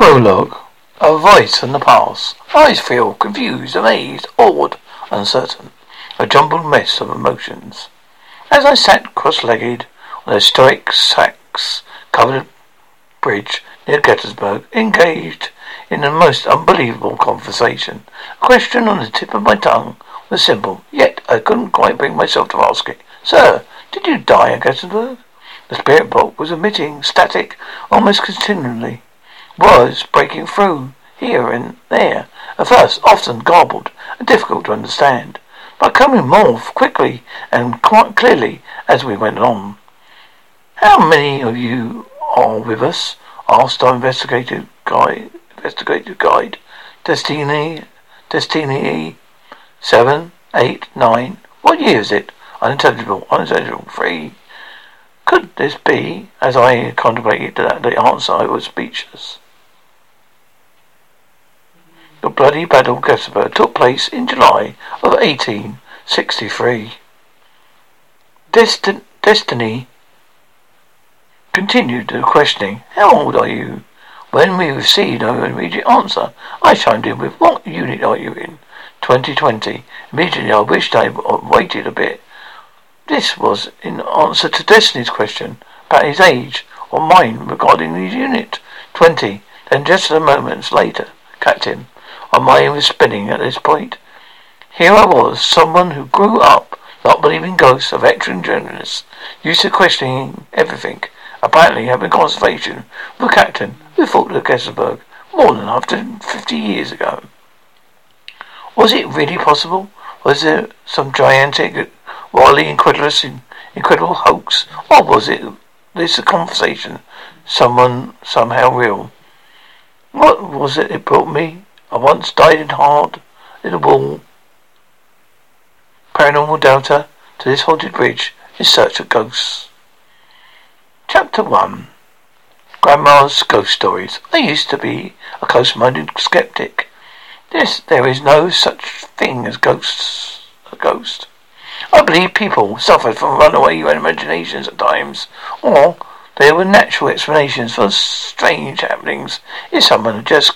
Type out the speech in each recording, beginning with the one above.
Prologue. A voice from the past. I feel confused, amazed, awed, uncertain. A jumbled mess of emotions. As I sat cross-legged on a historic Sachs-covered bridge near Gettysburg, engaged in a most unbelievable conversation, a question on the tip of my tongue was simple, yet I couldn't quite bring myself to ask it. Sir, did you die at Gettysburg? The spirit box was emitting static almost continually was breaking through here and there, at first often garbled and difficult to understand, but coming more quickly and quite clearly as we went on. How many of you are with us? asked our investigative guide. Investigative guide. Destiny, Destiny, seven, eight, nine. What year is it? Unintelligible, unintelligible. Three. Could this be? As I contemplated that the answer, I was speechless. The bloody battle of Gettysburg took place in July of 1863. Destin- Destiny continued the questioning. How old are you? When we received no immediate answer, I chimed in with, What unit are you in? 2020. Immediately I wished I had waited a bit. This was in answer to Destiny's question about his age or mine regarding his unit. 20. Then just a moment later, Captain, our mind was spinning at this point. Here I was, someone who grew up not believing ghosts, a veteran journalist, used to questioning everything, apparently having conversation with a captain who fought at Gettysburg more than after fifty years ago. Was it really possible? Was there some gigantic, wildly incredulous, incredible hoax, or was it this a conversation, someone somehow real? What was it that brought me I once died in hard a wall. Paranormal Delta to this haunted bridge in search of ghosts. Chapter 1 Grandma's Ghost Stories. I used to be a close-minded skeptic. This, there is no such thing as ghosts. A ghost. I believe people suffered from runaway imaginations at times, or there were natural explanations for strange happenings if someone had just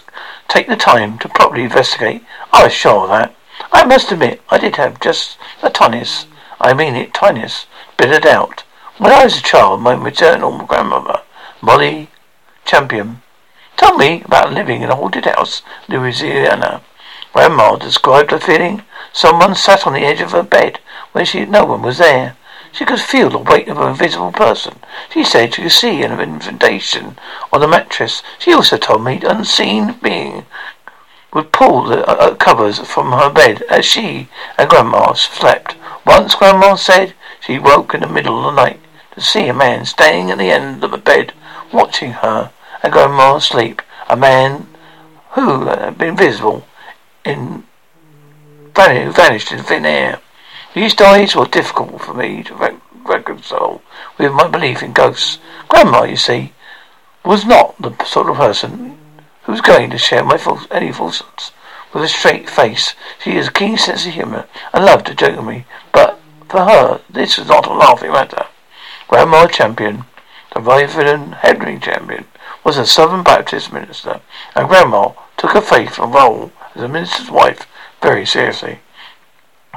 take the time to properly investigate. I was sure of that. I must admit, I did have just the tiniest, I mean it, tiniest, bit of doubt. When I was a child, my maternal grandmother, Molly Champion, told me about living in a haunted house in Louisiana. Grandma described a feeling someone sat on the edge of her bed when she no one was there. She could feel the weight of an invisible person. She said she could see an indentation on the mattress. She also told me an unseen being would pull the uh, uh, covers from her bed as she and Grandma slept. Once Grandma said she woke in the middle of the night to see a man standing at the end of the bed watching her and Grandma sleep. A man who had been visible in vanished in thin air. These days were difficult for me to re- reconcile with my belief in ghosts. Grandma, you see, was not the sort of person who was going to share my false, any falsehoods. With a straight face, she has a keen sense of humour and loved to joke with me. But for her, this was not a laughing matter. Grandma Champion, the Reverend Henry Champion, was a Southern Baptist minister, and Grandma took her faith and role as a minister's wife very seriously.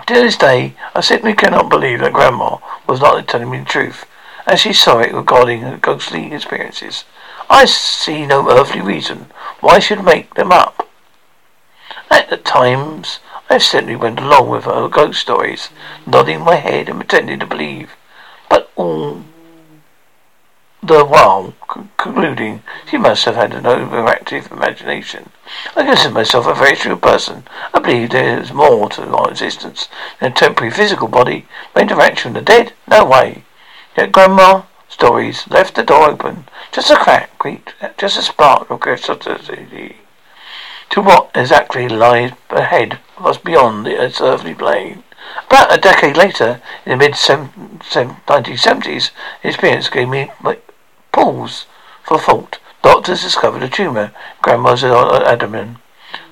To this day, I simply cannot believe that Grandma was not telling me the truth, as she saw it regarding her ghostly experiences. I see no earthly reason why I should make them up. At the times, I simply went along with her ghost stories, nodding my head and pretending to believe. But all the while concluding she must have had an overactive imagination. I consider myself a very true person. I believe there is more to our existence than a temporary physical body. My interaction with the dead? No way. Yet Grandma stories left the door open. Just a crack, uh, just a spark of curiosity to what exactly lies ahead of us beyond the earthly plane. About a decade later, in the mid 1970s, experience gave me pause for thought. Doctors discovered a tumour. Grandma's oh, uh, abdomen.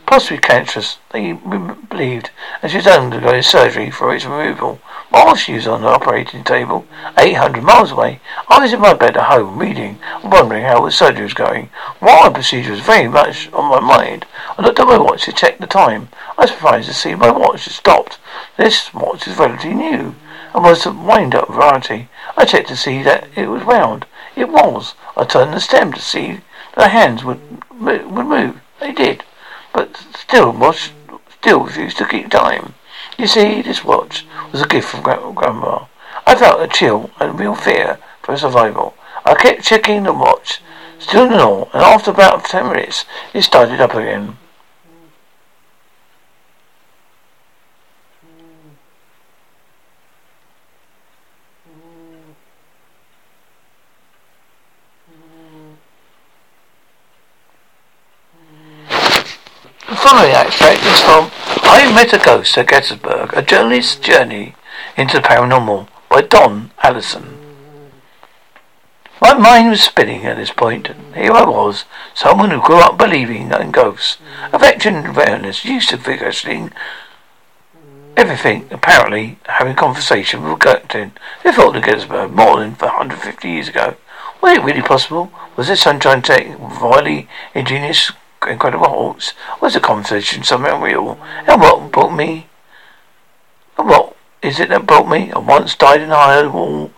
Possibly cancerous, they believed, and she was undergoing surgery for its removal. While she was on the operating table, 800 miles away, I was in my bed at home reading wondering how the surgery was going. While the procedure was very much on my mind, I looked at my watch to check the time. I was surprised to see my watch had stopped. This watch is relatively new and was a wind-up variety. I checked to see that it was round. It was. I turned the stem to see the hands would would move. They did, but still was still refused to keep time. You see, this watch was a gift from Grandma. I felt a chill and real fear for survival. I kept checking the watch, still in awe, and after about ten minutes, it started up again. The following extract is from I Met a Ghost at Gettysburg, a journalist's journey into the paranormal by Don Allison. My mind was spinning at this point. Here I was, someone who grew up believing in ghosts, a veteran awareness, used to vigorously everything, apparently having conversation with a captain who fought at Gettysburg more than 150 years ago. Was it really possible? Was this sunshine tech vilely ingenious incredible hawks? Was the conversation somehow real? And what brought me? And what is it that brought me? I once died in a high wall,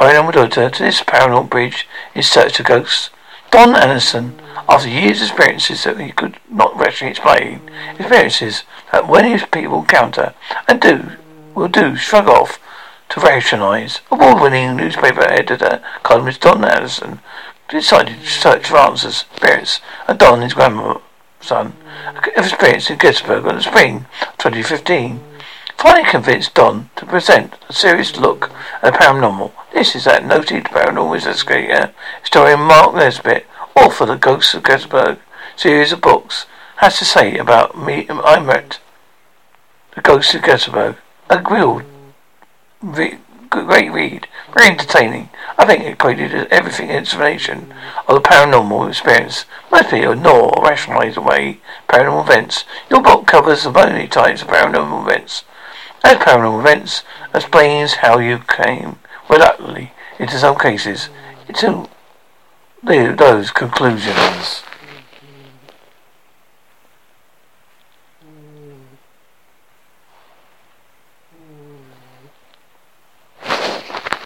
my daughter to this paranormal bridge in search of ghosts. Don Allison, after years of experiences that he could not rationally explain, experiences that many people encounter and do, will do, shrug off to rationalize. Award-winning newspaper editor, columnist Don Allison, decided to search for answers, experience, and Don, his grandson, of experience in Gettysburg in the spring of 2015. Finally convinced Don to present a serious look at paranormal. This is that noted paranormal investigator, historian Mark Nesbitt, author of The Ghosts of Gettysburg series of books, has to say about me I met The Ghosts of Gettysburg. A real great read, very entertaining. I think it created everything explanation of the paranormal experience. Most people ignore or rationalize away paranormal events. Your book covers the many types of paranormal events. As paranormal events, explains how you came, reluctantly, into some cases, into those conclusions.